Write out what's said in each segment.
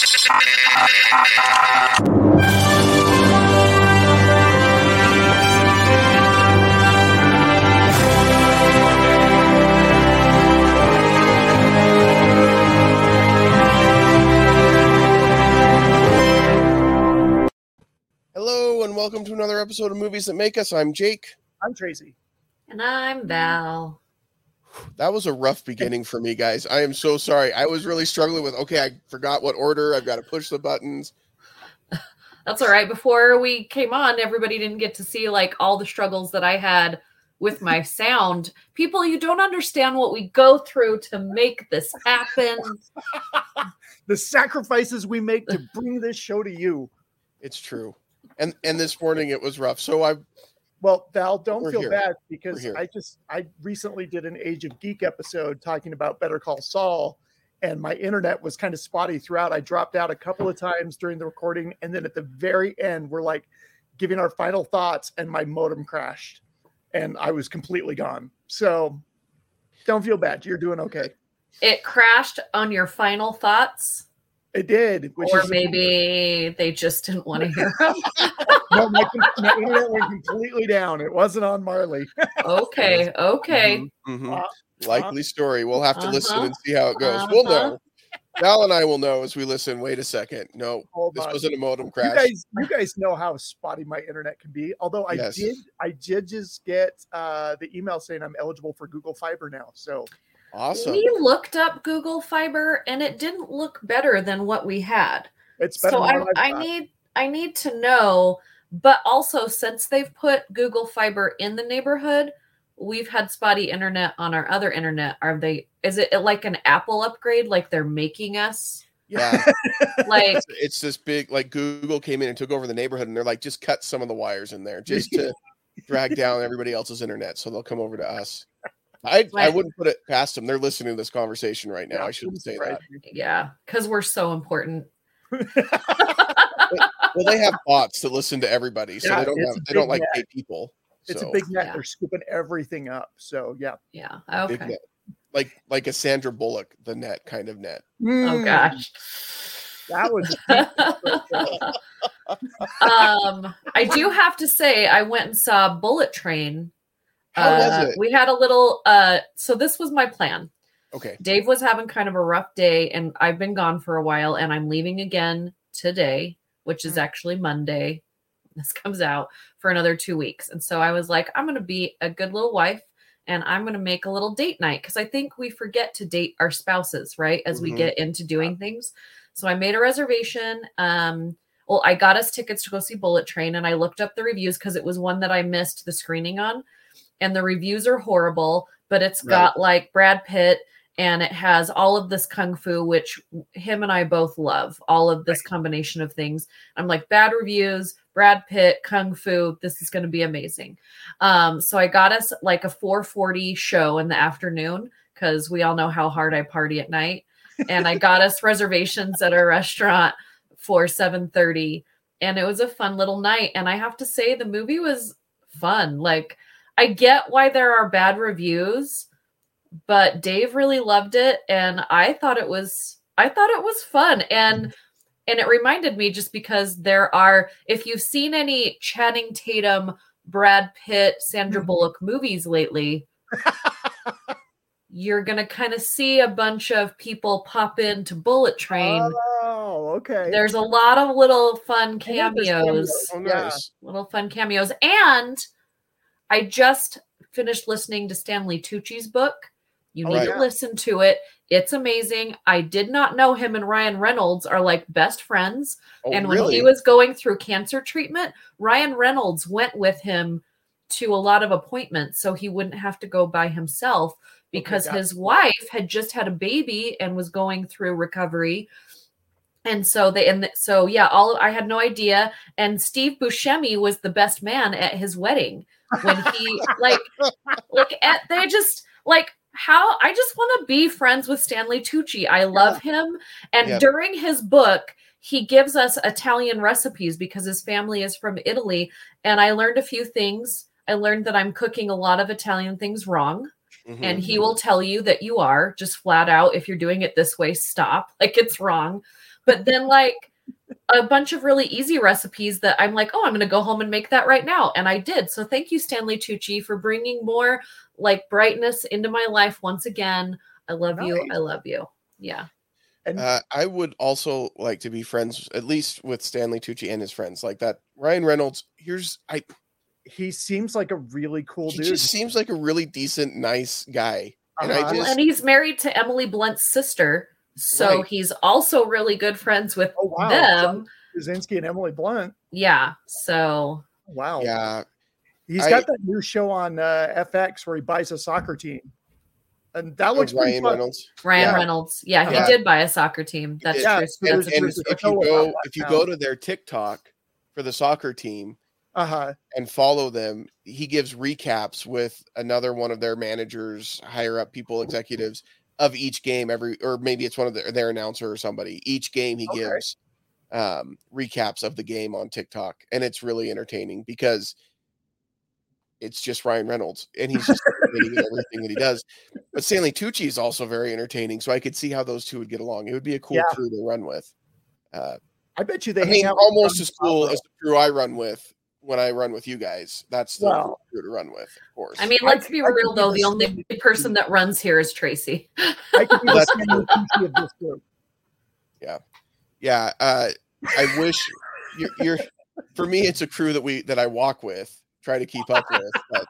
Hello and welcome to another episode of Movies That Make Us. I'm Jake. I'm Tracy. And I'm Val. That was a rough beginning for me, guys. I am so sorry. I was really struggling with okay, I forgot what order. I've got to push the buttons. That's all right. Before we came on, everybody didn't get to see like all the struggles that I had with my sound. People, you don't understand what we go through to make this happen. The sacrifices we make to bring this show to you. It's true. And and this morning it was rough. So I Well, Val, don't We're feel here. bad because. I just I recently did an Age of Geek episode talking about Better Call Saul, and my internet was kind of spotty throughout. I dropped out a couple of times during the recording, and then at the very end, we're like giving our final thoughts, and my modem crashed, and I was completely gone. So don't feel bad. You're doing okay. It crashed on your final thoughts, It did, which or is maybe they just didn't want to hear them. no, my, my internet went completely down. It wasn't on Marley. okay, okay. Mhm, mhm. Uh, likely story. We'll have to listen Uh-huh. and see how it goes. We'll Uh-huh. know. Val and I will know as we listen. Wait a second. No, Hold this on. wasn't a modem crash. You guys, you guys know how spotty my internet can be. Although I Yes. did, I did just get uh, the email saying I'm eligible for Google Fiber now. So awesome. We looked up Google Fiber and it didn't look better than what we had. it's better. so than I, I've I got. need I need to know, but also since they've put Google Fiber in the neighborhood, we've had spotty internet on our other internet. Are they? Is it like an Apple upgrade? Like they're making us? Yeah. Like it's, it's this big like Google came in and took over the neighborhood and they're like just cut some of the wires in there just to drag down everybody else's internet so they'll come over to us. I I wouldn't put it past them. They're listening to this conversation right now. Yeah, I shouldn't say surprise that. yeah, because we're so important. Well, they have bots that listen to everybody, so Yeah, they don't have they don't like net. pay people. It's so, a big net. Yeah. They're scooping everything up. So yeah. Yeah. Okay. Like like a Sandra Bullock, the net kind of net. Oh Mm, gosh. that was. um, I do have to say, I went and saw Bullet Train. How was Uh, it? We had a little. Uh, so this was my plan. Okay. Dave was having kind of a rough day, and I've been gone for a while, and I'm leaving again today, which is actually Monday. This comes out for another two weeks. And so I was like, I'm going to be a good little wife and I'm going to make a little date night because I think we forget to date our spouses, right? As we Mhm. get into doing things. So I made a reservation. Um, well, I got us tickets to go see Bullet Train and I looked up the reviews because it was one that I missed the screening on. And the reviews are horrible, but it's Right. got like Brad Pitt and it has all of this kung fu, which him and I both love, all of this combination of things. I'm like, bad reviews, Brad Pitt, kung fu, this is going to be amazing. Um, so I got us like a 440 show in the afternoon because we all know how hard I party at night. And I got us reservations at a restaurant for 7:30 and it was a fun little night and I have to say the movie was fun. Like I get why there are bad reviews, but Dave really loved it and I thought it was I thought it was fun and and it reminded me just because there are if you've seen any Channing Tatum, Brad Pitt, Sandra Mhm. Bullock movies lately, you're going to kind of see a bunch of people pop into Bullet Train. Oh, okay. There's a lot of little fun I cameos Oh, Yeah. nice. little fun cameos. And I just finished listening to Stanley Tucci's book. You Oh, need yeah. to listen to it. It's amazing. I did not know him and Ryan Reynolds are like best friends. Oh, and when really? he was going through cancer treatment, Ryan Reynolds went with him to a lot of appointments so he wouldn't have to go by himself oh, because got his wife had just had a baby and was going through recovery. And so they and so yeah, all I had no idea. And Steve Buscemi was the best man at his wedding when he like like at, they just like how I just want to be friends with Stanley Tucci. I love him. And Yeah. during his book, he gives us Italian recipes because his family is from Italy. And I learned a few things. I learned that I'm cooking a lot of Italian things wrong. Mhm. And he will tell you that you are just flat out. If you're doing it this way, stop. Like it's wrong. but then like a bunch of really easy recipes that I'm like, oh, I'm going to go home and make that right now. And I did. So thank you, Stanley Tucci, for bringing more like brightness into my life once again. I love you. I love you. Yeah. And Uh, I would also like to be friends, at least with Stanley Tucci and his friends, like that. Ryan Reynolds. Here's I. he seems like a really cool He dude. just seems like a really decent, nice guy. And I Uh-huh. just- and he's married to Emily Blunt's sister. So Right. he's also really good friends with oh wow, them. Krasinski and Emily Blunt. Yeah. So Wow, Yeah, he's I- got that new show on uh, FX where he buys a soccer team, and that looks pretty Ryan fun. Reynolds. Ryan Yeah. Reynolds. Yeah, Yeah. he did buy a soccer team. That's. Yeah, true. so That's And, there's- and if you go, if you now. go to their TikTok for the soccer team Uh huh. and follow them, he gives recaps with another one of their managers, higher up people, executives of each game every, or maybe it's one of their, their announcer or somebody. Each game he Okay. gives um, recaps of the game on TikTok, and it's really entertaining because it's just Ryan Reynolds, and he's just everything that he does. But Stanley Tucci is also very entertaining, so I could see how those two would get along. It would be a cool Yeah. crew to run with. Uh, I bet you they I hang mean, out almost as cool as the crew I run with when I run with you guys. That's the Wow. crew to run with, of course. I mean, let's could- be I real be though. the The only Stanley person that runs here is Tracy. I could be the That's Stanley of this group. yeah, uh, I wish you're, you're. For me, it's a crew that we that I walk with, try to keep up with. But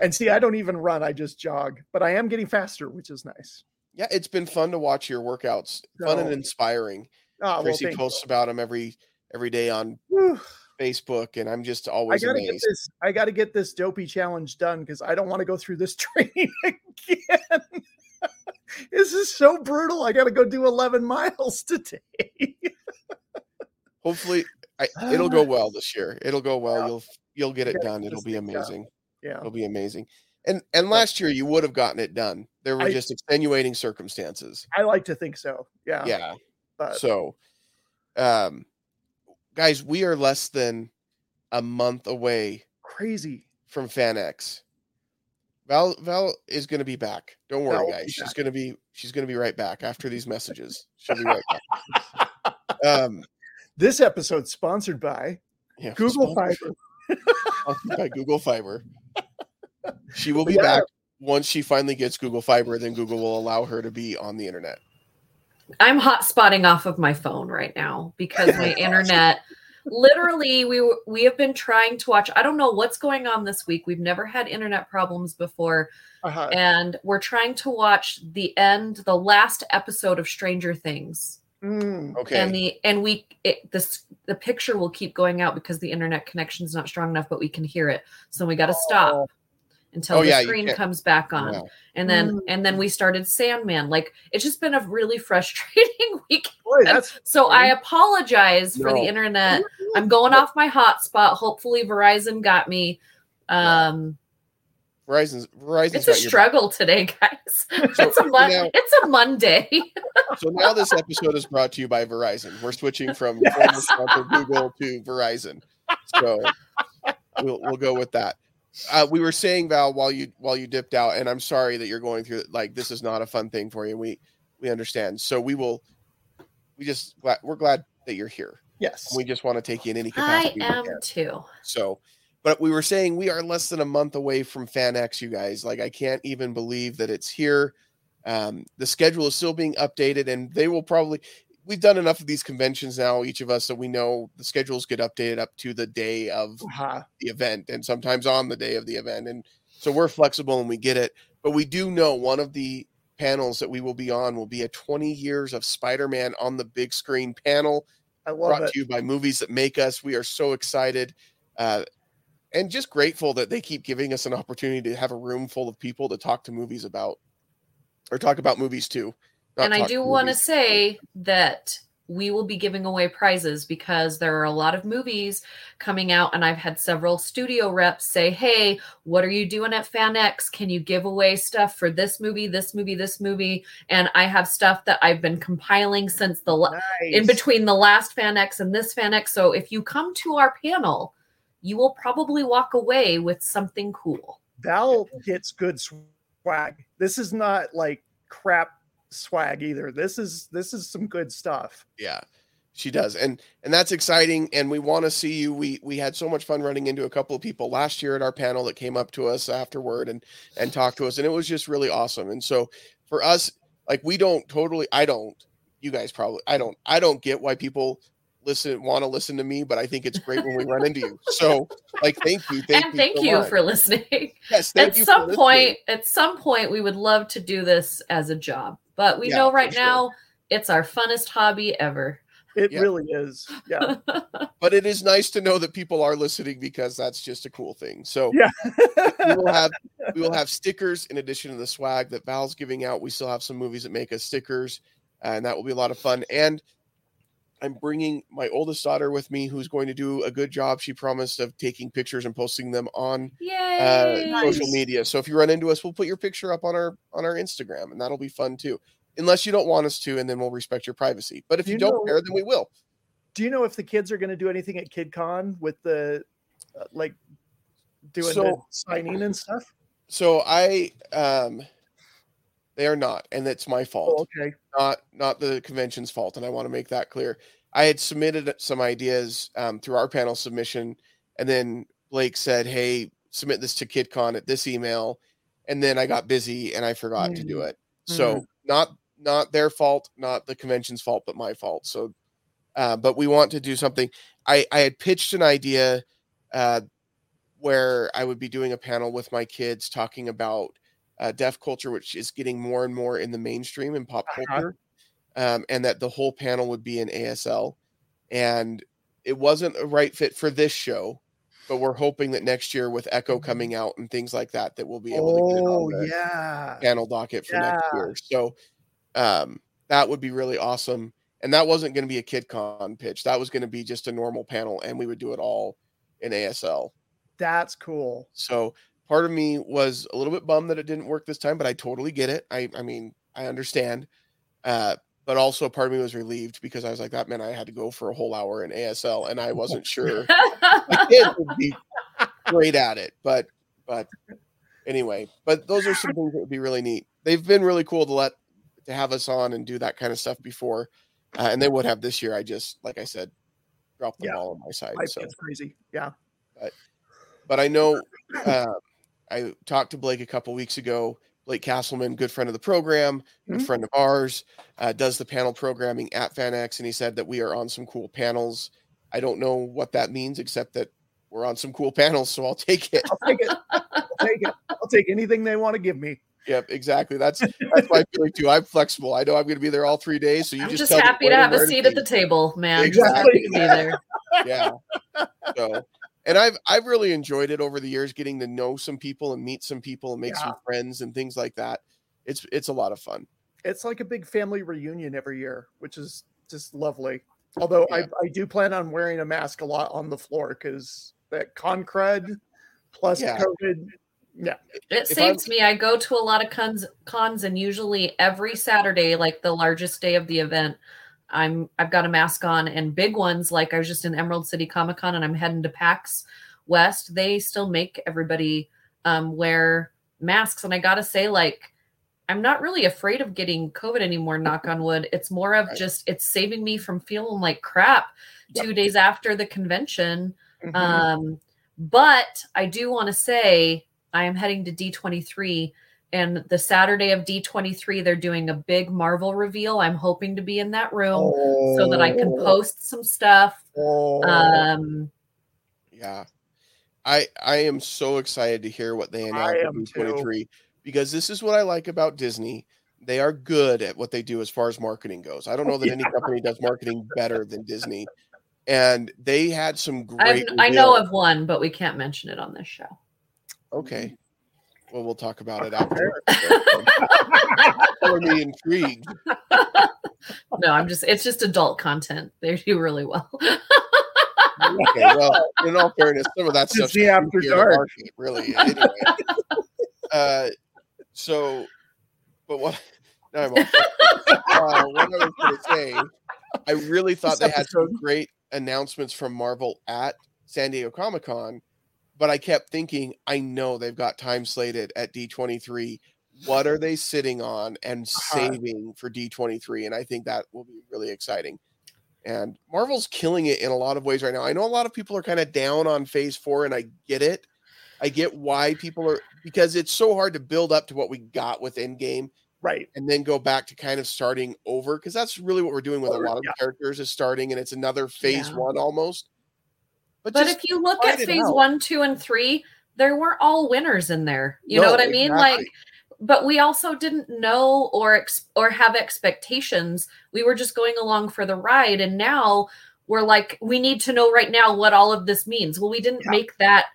And see, I don't even run; I just jog. But I am getting faster, which is nice. yeah, it's been fun to watch your workouts. Fun and inspiring. Oh, well, Tracy you. posts about them every every day on Whew. Facebook, and I'm just I always gotta get this. I gotta get this dopey challenge done because I don't want to go through this training again. this is so brutal. I gotta go do 11 miles today. Hopefully, I, it'll go well this year. It'll go well. Yeah. You'll you'll get it gotta done. It'll be amazing. yeah. It'll be amazing. And and last year you would have gotten it done. There were I- just extenuating circumstances. I like to think so. Yeah. Yeah. But So, um, guys, we are less than a month away crazy. from FanX. Val Val is going to be back. Don't worry, will guys. She's going to be she's going to be right back after these messages. She'll be right back. um, This episode sponsored by yeah, Google sponsored- Fiber. by Google Fiber. She will be yeah. back once she finally gets Google Fiber. Then Google will allow her to be on the internet. I'm hot spotting off of my phone right now because my internet literally we were- we have been trying to watch I don't know what's going on this week. We've never had internet problems before Uh-huh. and we're trying to watch the end the last episode of Stranger Things. Mm. Okay. And the and we it, this the picture will keep going out because the internet connection is not strong enough but we can hear it. So we got to stop Oh. Until Oh, the yeah, screen comes back on Yeah. and then Mm. and then we started sandman like it's just been a really frustrating week Boy, that's so i apologize for the internet i'm going off my hotspot hopefully verizon got me um Verizon's Verizon's it's a got your back. struggle today guys it's a mon- now- it's a monday So now this episode is brought to you by Verizon. We're switching from Yes. former Google to Verizon. So we'll we'll go with that. Uh, we were saying Val while you while you dipped out, and I'm sorry that you're going through like this is not a fun thing for you. We we understand. So we will we just glad, we're glad that you're here. yes. We just want to take you in any i capacity. we am can. too So, but we were saying we are less than a month away from FanX, you guys. Like, I can't even believe that it's here. Um, the schedule is still being updated, and they will probably. We've done enough of these conventions now, each of us, that we know the schedules get updated up to the day of Uh-huh. the event, and sometimes on the day of the event, and so we're flexible and we get it. But we do know one of the panels that we will be on will be a 20 years of Spider-Man on the big screen panel I love brought it. to you by movies that make us. We are so excited uh, and just grateful that they keep giving us an opportunity to have a room full of people to talk to movies about or talk about movies too. And I do want to say that we will be giving away prizes because there are a lot of movies coming out, and I've had several studio reps say, "Hey, what are you doing at FanX? Can you give away stuff for this movie, this movie, this movie?" And I have stuff that I've been compiling since the la- in between the last FanX and this FanX. So if you come to our panel, you will probably walk away with something cool. Val gets good swag. This is not like crap swag either. This is this is some good stuff. Yeah, she does, and and that's exciting. And we want to see you. We we had so much fun running into a couple of people last year at our panel that came up to us afterward and and talked to us, and it was just really awesome. And so for us, like we don't totally, I don't. You guys probably, I don't, I don't get why people listen want to listen to me, but I think it's great when we run into you. So, like, thank you, thank and you, thank so you much. for listening. Yes, thank at you for some listening. point, at some point, we would love to do this as a job, but we Yeah, know for right sure. now it's our funnest hobby ever. It Yeah. really is. Yeah. but it is nice to know that people are listening because that's just a cool thing. So Yeah. we will have we will have stickers in addition to the swag that Val's giving out. We still have some movies that make us stickers, and that will be a lot of fun. And I'm bringing my oldest daughter with me, who's going to do a good job. She promised of taking pictures and posting them on uh, Yay! social media. So if you run into us, we'll put your picture up on our on our Instagram, and that'll be fun too. Unless you don't want us to, and then we'll respect your privacy. But if you, You don't know- care, then we will. Do you know if the kids are going to do anything at KidCon with the uh, like doing the signing and stuff? So I, um, they are not, and that's my fault. Oh, okay. not not the convention's fault and i want to make that clear i had submitted some ideas um, through our panel submission and then blake said hey submit this to kidcon at this email and then i got busy and i forgot to do Mm. it so not not their fault not the convention's fault but my fault so uh, but we want to do something i i had pitched an idea uh, where i would be doing a panel with my kids talking about uh, deaf culture, which is getting more and more in the mainstream and pop Uh-huh. culture, um, and that the whole panel would be in ASL. And it wasn't a right fit for this show, but we're hoping that next year with Echo coming out and things like that, that we'll be able to get it Oh on the yeah. panel docket for next year. So um, that would be really awesome. And that wasn't going to be a KidCon pitch. That was going to be just a normal panel, and we would do it all in ASL. That's cool. So part of me was a little bit bummed that it didn't work this time, but I totally get it. I I mean, I understand. Uh, but also part of me was relieved because I was like, that meant I had to go for a whole hour in ASL and I wasn't sure my kids would be great at it. But but anyway, but those are some things that would be really neat. They've been really cool to let to have us on and do that kind of stuff before. Uh, and they would have this year. I just like I said, dropped the Yeah. ball on my side. I, so It's crazy. Yeah. but I know uh, I talked to Blake a couple weeks ago. Blake Castleman, good friend of the program, good Mhm. friend of ours, uh, does the panel programming at FanX, and he said that we are on some cool panels. I don't know what that means, except that we're on some cool panels, so I'll take it. I'll take it. I'll take it. I'll take anything they want to give me. yep, exactly. That's that's my feeling too. I'm flexible. I know I'm going to be there all three days, so you I'm just just happy when to have a seat at the table, man. Just Exactly. happy to be there. yeah. So, and I've I've really enjoyed it over the years, getting to know some people and meet some people and make some friends and things like that. It's it's a lot of fun. It's like a big family reunion every year, which is just lovely. Although Yeah. I, I do plan on wearing a mask a lot on the floor because that con crud plus Yeah. COVID. Yeah. It If saves me. I go to a lot of cons, cons, and usually every Saturday, like the largest day of the event, I'm I've got a mask on. And big ones, like I was just in Emerald City Comic Con, and I'm heading to PAX West. They still make everybody um, wear masks, and I gotta say, like. I'm not really afraid of getting COVID anymore, knock on wood. It's more of just it's saving me from feeling like crap Yep. two days after the convention. Mhm. Um, but I do want to say I am heading to D23 and the Saturday of D23 they're doing a big Marvel reveal. I'm hoping to be in that room so that I can Oh, post some stuff. oh. Um, Yeah. I I am so excited to hear what they I announce at am too. D23 because this is what I like about Disney. They are good at what they do as far as marketing goes. I don't know that any company does marketing better than Disney. And they had some I've, great I know of one, but we can't mention it on this show. Okay. Well, we'll talk about it after. Color me intrigued. No, I'm just it's just adult content. They do really well. Okay, well, in all fairness, some of that stuff Disney After Dark. really. Anyway, uh, so, but what? Now I'm off. uh, what I was going to say, I really thought This they had some great announcements from Marvel at San Diego Comic Con, but I kept thinking, I know they've got time slated at D23. what are they sitting on and Uh-huh. saving for D23? And I think that will be really exciting. And Marvel's killing it in a lot of ways right now. I know a lot of people are kind of down on phase four, and I get it. I get why people are because it's so hard to build up to what we got with Endgame Right. and then go back to kind of starting over because that's really what we're doing with a lot of yeah. characters is starting and it's another phase Yeah. one almost. But, But if you look at phase out. one, two, and three, there weren't all winners in there. You know what I mean? exactly. Like, but we also didn't know or ex- or have expectations. We were just going along for the ride, and now we're like, we need to know right now what all of this means. Well, we didn't Yeah. make that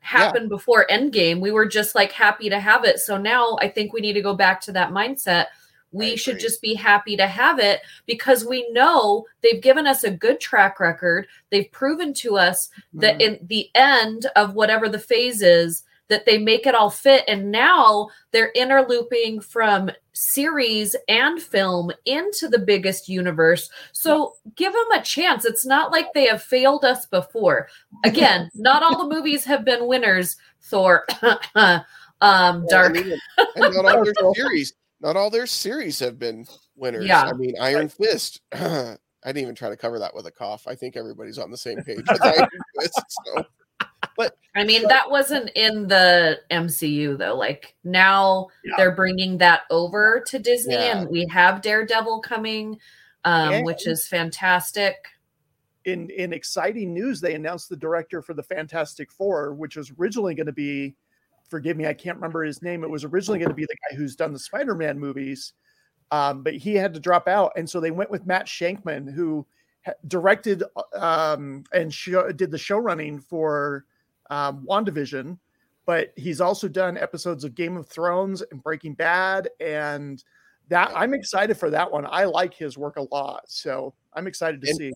happen before Endgame. We were just like happy to have it. So now I think we need to go back to that mindset. We should just be happy to have it because we know they've given us a good track record. They've proven to us that Mhm. in the end of whatever the phase is that they make it all fit. And now they're interlooping from series and film into the biggest universe. So give them a chance. It's not like they have failed us before. Again not all the movies have been winners thor. Um Well, dark. and, even- and not all their series, not all their series have been winners. Yeah. I mean, Iron Fist. I didn't even try to cover that with a cough. I think everybody's on the same page with Iron Fist. So i mean that wasn't in the mcu though like now Yeah. they're bringing that over to disney Yeah. and we have daredevil coming um which is fantastic in in exciting news, they announced the director for the Fantastic Four, which was originally going to be, forgive me, I can't remember his name. It was originally going to be the guy who's done the Spider-Man movies, um, but he had to drop out, and so they went with Matt Shakman, who directed um, and show, did the show running for um, WandaVision, but he's also done episodes of Game of Thrones and Breaking Bad, and that I'm excited for that one. I like his work a lot, so I'm excited to And- see.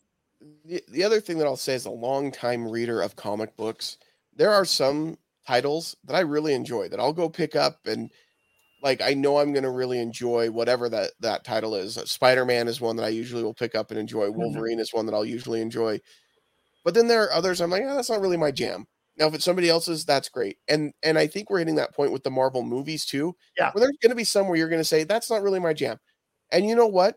the, the other thing that I'll say as a longtime reader of comic books, there are some titles that I really enjoy that I'll go pick up and like I know I'm going to really enjoy whatever that that title is. Uh, Spider-Man is one that I usually will pick up and enjoy. Mm-hmm. Wolverine is one that I'll usually enjoy. But then there are others I'm like, oh, that's not really my jam. Now if it's somebody else's, that's great. And and I think we're hitting that point with the Marvel movies too. Yeah. Where there's going to be some where you're going to say that's not really my jam. And you know what?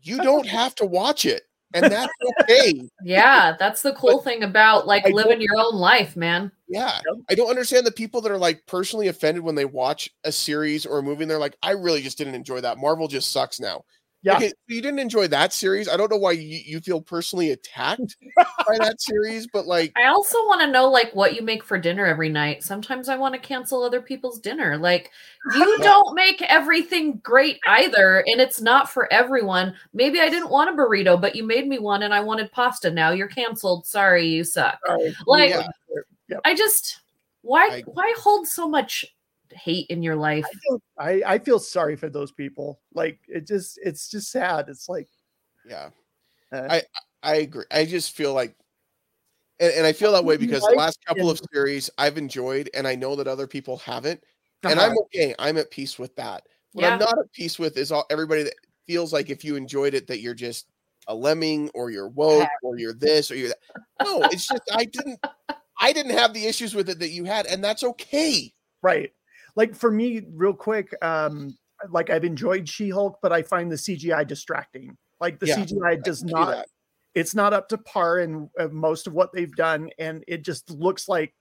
You don't have to watch it. And that's okay. Yeah, that's the cool thing about like I living your own life, man. Yeah. I don't understand the people that are like personally offended when they watch a series or a movie and they're like, I really just didn't enjoy that. Marvel just sucks now. Yeah. Okay, you didn't enjoy that series. I don't know why you, you feel personally attacked by that series, but like, I also want to know like what you make for dinner every night. Sometimes I want to cancel other people's dinner. Like you Yeah. don't make everything great either, and it's not for everyone. Maybe I didn't want a burrito, but you made me one and I wanted pasta. Now you're canceled. Sorry, you suck. Sorry. Like- Yeah. I just why I- why hold so much hate in your life? I, feel, I, I feel sorry for those people. Like it just it's just sad. It's like yeah, uh, I- I agree. I just feel like, and, and I feel that way because the last couple of series I've enjoyed, and I know that other people haven't, and uh-huh. I'm okay. I'm at peace with that. What I'm not at peace with is all everybody that feels like if you enjoyed it that you're just a lemming or you're woke or you're this or you're that. No, it's just I didn't I didn't have the issues with it that you had, and that's okay. right. Like for me, real quick, um, like I've enjoyed She-Hulk, but I find the CGI distracting. Like the Yeah, CGI does not that. it's not up to par in uh, most of what they've done and it just looks like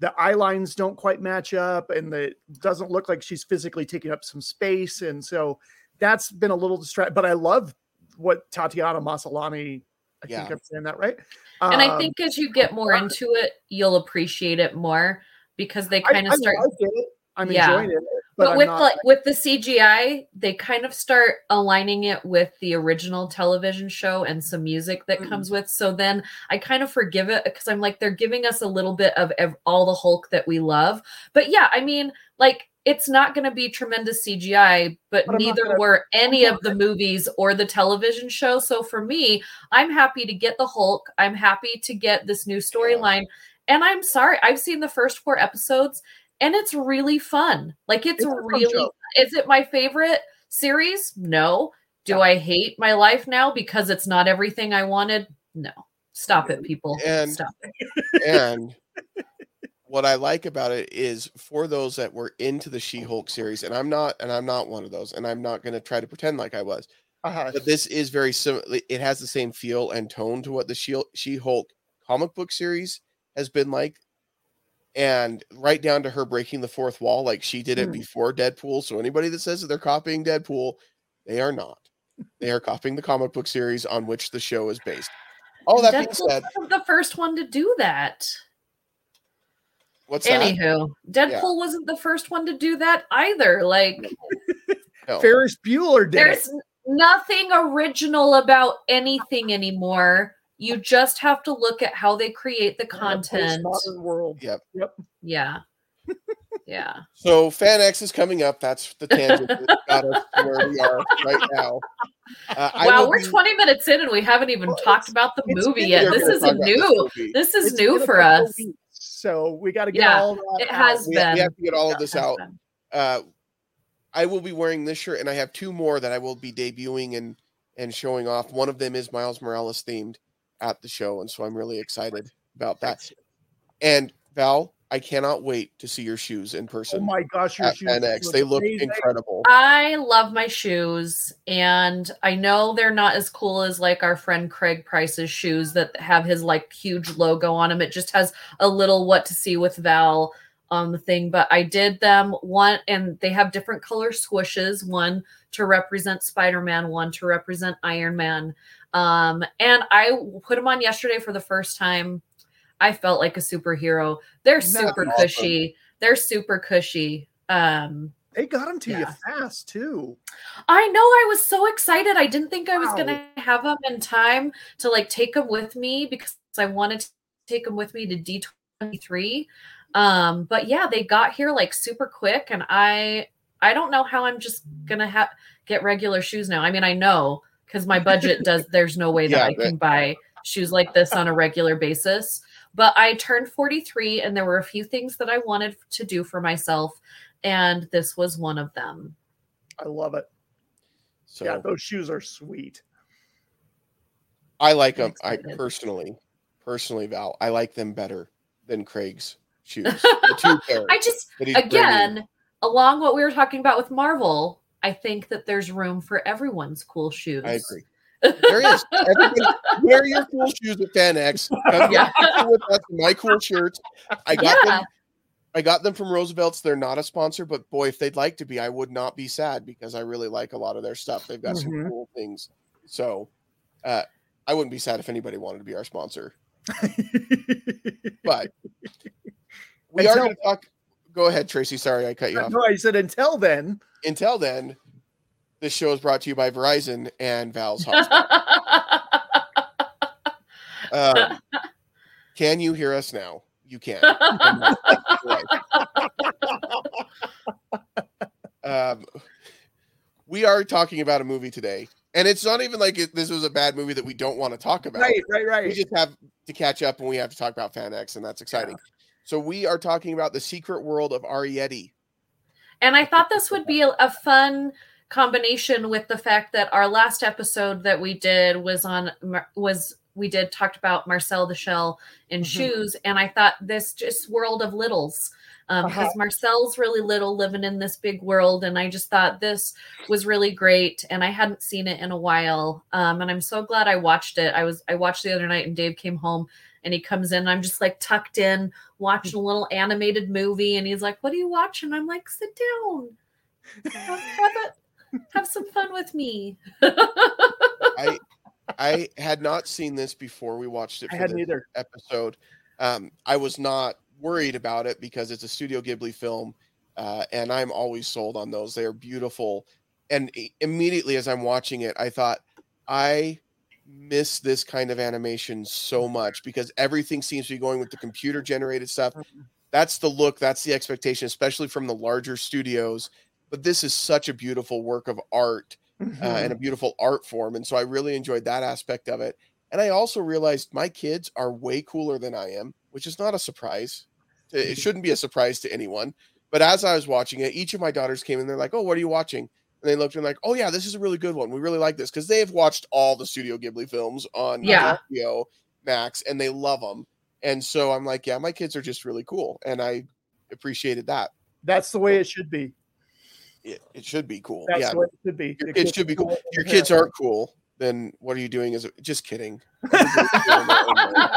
the eye lines don't quite match up and the doesn't look like she's physically taking up some space and so that's been a little distract but i love what tatiana Maslany i Yeah. think i'm saying that right And I Um, think as you get more into it, you'll appreciate it more because they kind of start like it. I'm Yeah. enjoying it but, but, with not, like with the CGI, they kind of start aligning it with the original television show and some music that Mhm. comes with. So then I kind of forgive it because I'm like they're giving us a little bit of ev- all the Hulk that we love. But yeah, I mean, like it's not going to be tremendous CGI, but, But neither gonna- were any of the movies or the television show. So for me, I'm happy to get the Hulk. I'm happy to get this new storyline. And I'm sorry, I've seen the first four episodes and it's really fun. Like it's, It's really is it my favorite series? No. Do Yeah. I hate my life now because it's not everything I wanted? No. Stop it, people. And- Stop it. And what I like about it is for those that were into the She-Hulk series, and I'm not, and I'm not one of those, and I'm not going to try to pretend like I was. Uh-huh. But this is very similar. It has the same feel and tone to what the She-Hulk comic book series has been like, and right down to her breaking the fourth wall, like she did it Hmm. before Deadpool. So anybody that says that they're copying Deadpool, they are not. They are copying the comic book series on which the show is based. All that being said, wasn't the first one to do that. what's that? Anywho, Deadpool wasn't the first one to do that either. Like, No. Ferris Bueller did there's it. nothing original about anything anymore. You just have to look at how they create the In a content. postmodern world. Yep. Yep. Yeah. Yeah. So Fan X is coming up. That's the tangent that got us where we are right now. Uh, wow, we're be- 20 minutes in and we haven't even Well, talked about the movie yet. This isn't this new. This is It's new been a for us. weeks, so we got to get Yeah, all that It out. has We, been. we have to get all of this out. Uh, I will be wearing this shirt, and I have two more that I will be debuting and and showing off. One of them is Miles Morales themed at the show, and so I'm really excited about that. And Val, I cannot wait to see your shoes in oh person. Oh my gosh, your at shoes Fan X. look They look amazing. incredible. I love my shoes, and I know they're not as cool as like our friend Craig Price's shoes that have his like huge logo on them. It just has a little what to see with Val on the thing, but I did them one, and they have different color squishes one to represent Spider Man, one to represent Iron Man. Um, and I put them on yesterday for the first time. I felt like a superhero. They're super awesome. cushy. They're super cushy. Um, They got them to you fast too. I know I was so excited. I didn't think I was going to have them in time to like take them with me because I wanted to take them with me to D23. Um but yeah, they got here like super quick and I I don't know how I'm just going to have get regular shoes now. I mean, I know cuz my budget does there's no way that Yeah, I can buy shoes like this on a regular basis. But I turned 43 and there were a few things that I wanted to do for myself and this was one of them. I love it. So Yeah, those shoes are sweet. I like them. I personally, personally, Val, I like them better than Craig's shoes. The two pairs I just that bringing. again, along what we were talking about with Marvel, I think that there's room for everyone's cool shoes. I agree. There is. Everybody, wear your cool shoes at Fan X. Come Yeah. with us, my cool shirts. I got Yeah. them. I got them from Roosevelt's. They're not a sponsor, but boy, if they'd like to be, I would not be sad because I really like a lot of their stuff. They've got Mhm. some cool things. So uh, I wouldn't be sad if anybody wanted to be our sponsor. But we are going to talk. Go ahead, Tracy. Sorry, I cut you off. no, I said until then. Until then, this show is brought to you by Verizon and Val's Hospital. Um, can you hear us now? You can. Right. um, we are talking about a movie today, and it's not even like it, this was a bad movie that we don't want to talk about. Right, right, right. We just have to catch up, and we have to talk about Fan X, and that's exciting. So we are talking about the secret world of Arrietty. and I thought this would be a, a fun combination with the fact that our last episode that we did was on was we did talked about Marcel the Shell in Mhm. shoes, and I thought this just world of littles. Um, because Uh-huh. Marcel's really little living in this big world, and I just thought this was really great, and I hadn't seen it in a while. Um, and I'm so glad I watched it. I was I watched the other night, and Dave came home, and he comes in, and I'm just like tucked in, watching a little animated movie, and he's like, "What are you watching?" I'm like, "Sit down, have, have, a, have some fun with me." I I had not seen this before we watched it I hadn't either. episode. Um, I was not worried about it because it's a Studio Ghibli film, uh, and I'm always sold on those. They are beautiful. And immediately as I'm watching it, I thought, I miss this kind of animation so much because everything seems to be going with the computer generated stuff. That's the look, that's the expectation, especially from the larger studios. But this is such a beautiful work of art uh, Mhm. and a beautiful art form. And so I really enjoyed that aspect of it. And I also realized my kids are way cooler than I am, which is not a surprise. It it shouldn't be a surprise to anyone. But as I was watching it, each of my daughters came in. They're like, "Oh, what are you watching?" And they looked and like, "Oh yeah, this is a really good one. We really like this because they have watched all the Studio Ghibli films on Yeah. HBO Max and they love them." And so I'm like, yeah, my kids are just really cool. And I appreciated that. That's the way it should be. It, it should be cool. That's yeah. the way it should be. Your The kids should be cool. in Your kids aren't cool. Then what are you doing? Is just kidding.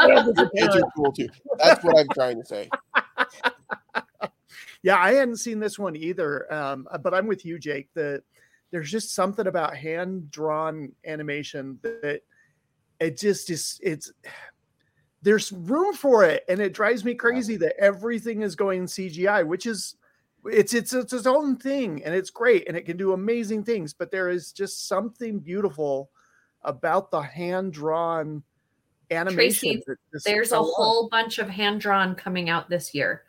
Yeah, Kids are cool too. That's what I'm trying to say. Yeah, I hadn't seen this one either. Um, but I'm with you, Jake. The there's just something about hand drawn animation that it just is. It's there's room for it, and it drives me crazy that everything is going CGI, which is it's it's it's its own thing, and it's great, and it can do amazing things. But there is just something beautiful about the hand drawn animation. just- there's a whole bunch of hand drawn coming out this year.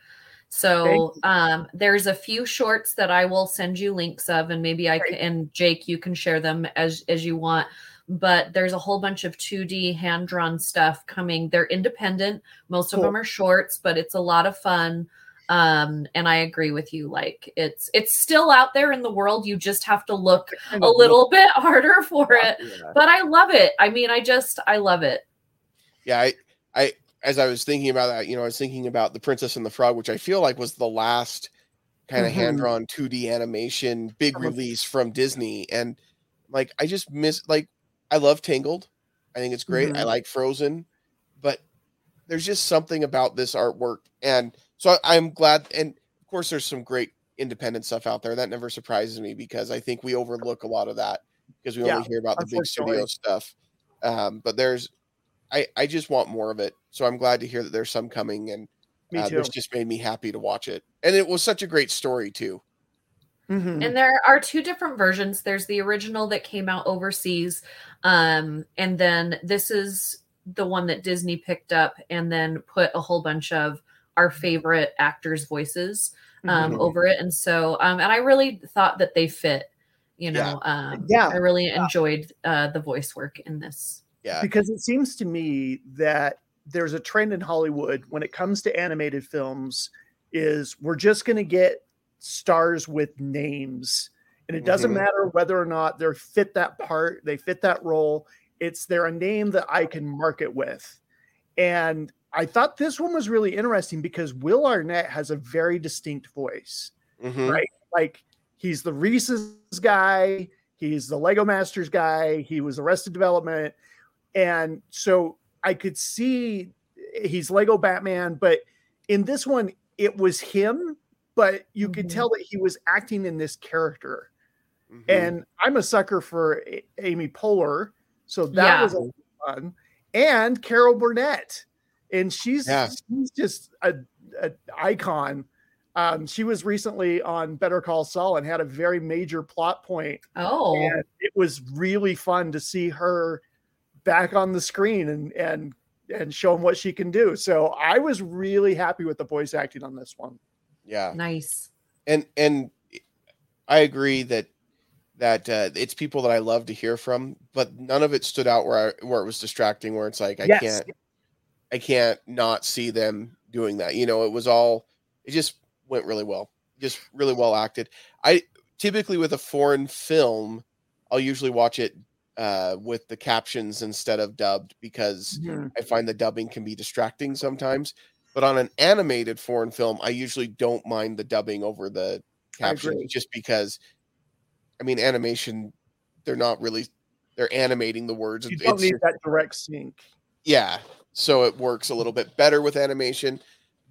So um, there's a few shorts that I will send you links of, and maybe I can, and Jake, you can share them as as you want. But there's a whole bunch of 2D hand drawn stuff coming. They're independent. Most of them are shorts, but it's a lot of fun. Um, and I agree with you. Like it's it's still out there in the world. You just have to look a little bit harder for it. But I love it. I mean, I just I love it. yeah I, I as i was thinking about that you know i was thinking about the princess and the frog which i feel like was the last kind of Mhm. hand-drawn 2d animation big release from disney and like i just miss like i love tangled. I think it's great. I Mhm. like frozen but there's just something about this artwork and so I, i'm glad and of course there's some great independent stuff out there. That never surprises me because i think we overlook a lot of that because we Yeah, only hear about the big studio stuff um, but there's I, I just want more of it. So I'm glad to hear that there's some coming and Me uh, too. this just made me happy to watch it. And it was such a great story too. Mhm. And there are two different versions. There's the original that came out overseas, um, and then this is the one that Disney picked up and then put a whole bunch of our favorite actors' voices um, Mhm. over it. And so, um, and I really thought that they fit. You Yeah. know, um, Yeah. I really enjoyed uh, the voice work in this. Yeah. because it seems to me that there's a trend in Hollywood when it comes to animated films is we're just going to get stars with names and it doesn't Mhm. matter whether or not they fit that part they fit that role it's they're a name that I can market with and I thought this one was really interesting because Will Arnett has a very distinct voice Mhm. right? Like he's the Reese's guy, he's the Lego Masters guy, he was Arrested Development, and so I could see he's Lego Batman, but in this one it was him, but you could Mhm. tell that he was acting in this character. Mhm. And I'm a sucker for A- Amy Poehler, so that Yeah. was a fun. And Carol Burnett, and she's Yeah. she's just a, a icon. Um, she was recently on Better Call Saul and had a very major plot point, Oh, and it was really fun to see her back on the screen and and and showing what she can do. So I was really happy with the voice acting on this one. yeah. nice. And and I agree that that uh, it's people that I love to hear from, but none of it stood out where I, where it was distracting. Where it's like I Yes. can't I can't not see them doing that. You know, it was all it just went really well. Just really well acted. I typically with a foreign film, I'll usually watch it uh with the captions instead of dubbed because I find the dubbing can be distracting sometimes. But on an animated foreign film, I usually don't mind the dubbing over the I captions just because I mean animation they're not really they're animating the words. You It's don't need that direct sync. yeah so it works a little bit better with animation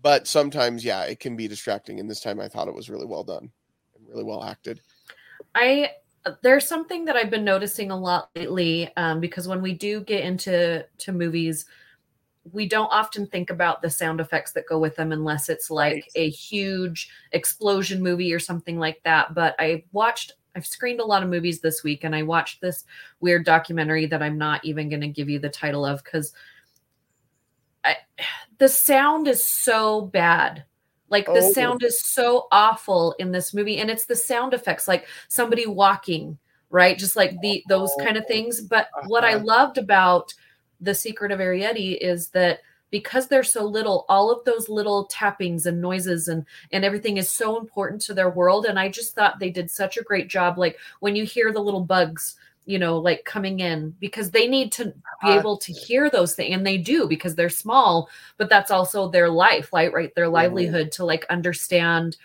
but sometimes yeah it can be distracting and this time i thought it was really well done and really well acted I there's something that I've been noticing a lot lately um, because when we do get into to movies, we don't often think about the sound effects that go with them unless it's like Right. a huge explosion movie or something like that. But I watched. I've screened a lot of movies this week, and I watched this weird documentary that I'm not even going to give you the title of because the sound is so bad. Like the Oh. sound is so awful in this movie, and it's the sound effects, like somebody walking, right? Just like the those kind of things. But what I Uh-huh. loved about the Secret of Arrietty is that because they're so little, all of those little tappings and noises and and everything is so important to their world. And I just thought they did such a great job. Like when you hear the little bugs you know, like coming in because they need to be Uh-huh. able to hear those things, and they do because they're small. But that's also their life, right? Right, their livelihood to like understand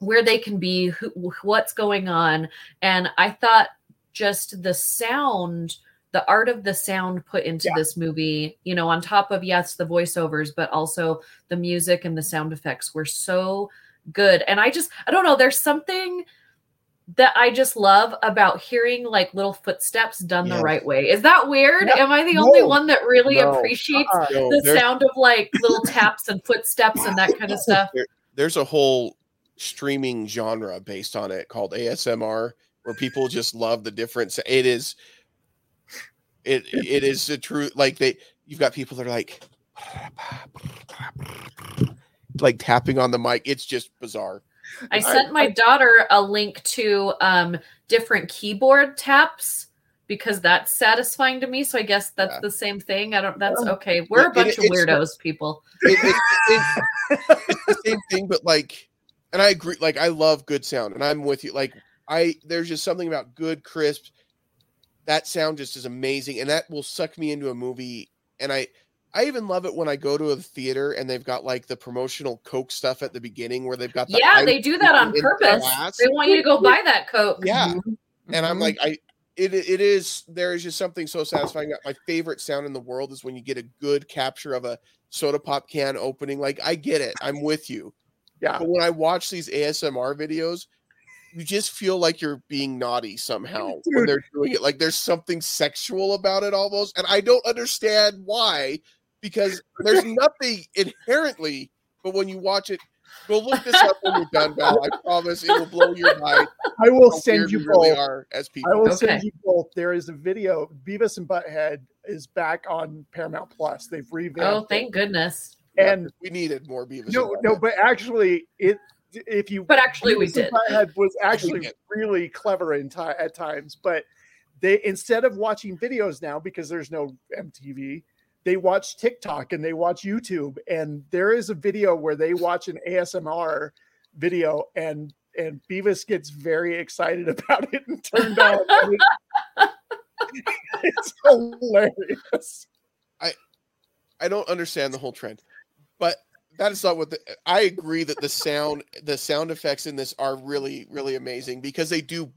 where they can be, who, what's going on, and I thought just the sound the art of the sound put into Yeah. this movie you know on top of yes the voiceovers but also the music and the sound effects were so good and i just i don't know there's something that i just love about hearing like little footsteps done Yes. the right way is that weird Yeah. am i the only one that really No. appreciates Uh, the there's- sound of like little taps and footsteps and that kind of stuff there's a whole streaming genre based on it called ASMR where people just love the difference. It is it it is a true like they you've got people that are like like tapping on the mic. It's just bizarre. I sent my daughter a link to um, different keyboard taps because that's satisfying to me. So I guess that's Yeah. the same thing. I don't. That's okay. We're a bunch it- of weirdos, people. It- it- it- it's the same thing, but like, and I agree. Like, I love good sound, and I'm with you. Like, I there's just something about good, crisp. That sound just is amazing, and that will suck me into a movie. And I, I even love it when I go to a theater and they've got like the promotional Coke stuff at the beginning, where they've got the Yeah, they do that on purpose. glass. They want you to go buy that Coke. Yeah, and I'm Mhm. like, I it it is there is just something so satisfying. My favorite sound in the world is when you get a good capture of a soda pop can opening. Like I get it, I'm with you. yeah. But when I watch these ASMR videos, you just feel like you're being naughty somehow when they're doing it. Like there's something sexual about it almost, and I don't understand why. Because there's nothing inherently, but when you watch it, go look this up when you're done, Val. I promise it will blow your mind. I will how send you we really both. are as people. I will Okay. send you both. There is a video. Beavis and Butthead is back on Paramount Plus. They've revamped. Oh, it. thank goodness. Yeah, and we needed more Beavis. no, and no, but actually, it if you But actually, we Beavis and did. Butthead was actually really clever in ti at times, but they instead of watching videos now because there's no MTV, they watch TikTok and they watch YouTube, and there is a video where they watch an ASMR video and and Beavis gets very excited about it and turned on. it's hilarious. I I don't understand the whole trend, but that is not what the. I agree that the sound, the sound effects in this are really, really amazing because they do.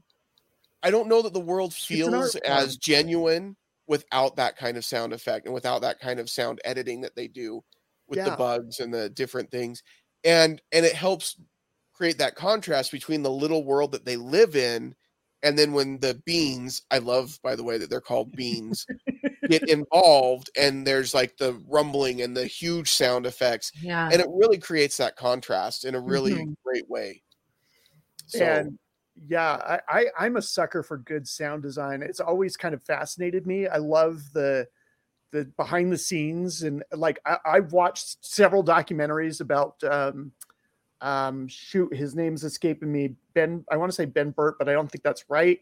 I don't know that the world feels as genuine without that kind of sound effect and without that kind of sound editing that they do with the bugs and the different things, and and it helps create that contrast between the little world that they live in and then when the beans i love by the way that they're called beans get involved and there's like the rumbling and the huge sound effects Yeah. and it really creates that contrast in a really Mhm. great way so and yeah I, I i'm a sucker for good sound design it's always kind of fascinated me i love the the behind the scenes and like I, i've watched several documentaries about um um shoot his name's escaping me ben i want to say ben burtt but i don't think that's right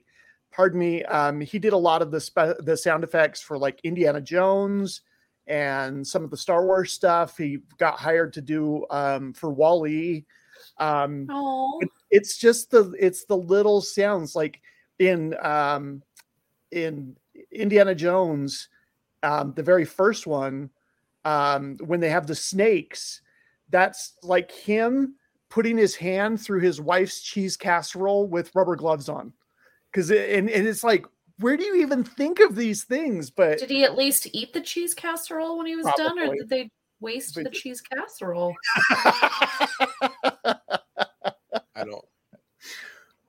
pardon me um he did a lot of the spe- the sound effects for like indiana jones and some of the star wars stuff he got hired to do um for wall-e um it's just the it's the little sounds like in um in indiana jones um the very first one um when they have the snakes that's like him putting his hand through his wife's cheese casserole with rubber gloves on. Because it, and, and it's like where do you even think of these things? But did he at least eat the cheese casserole when he was done, or did they waste They the cheese casserole?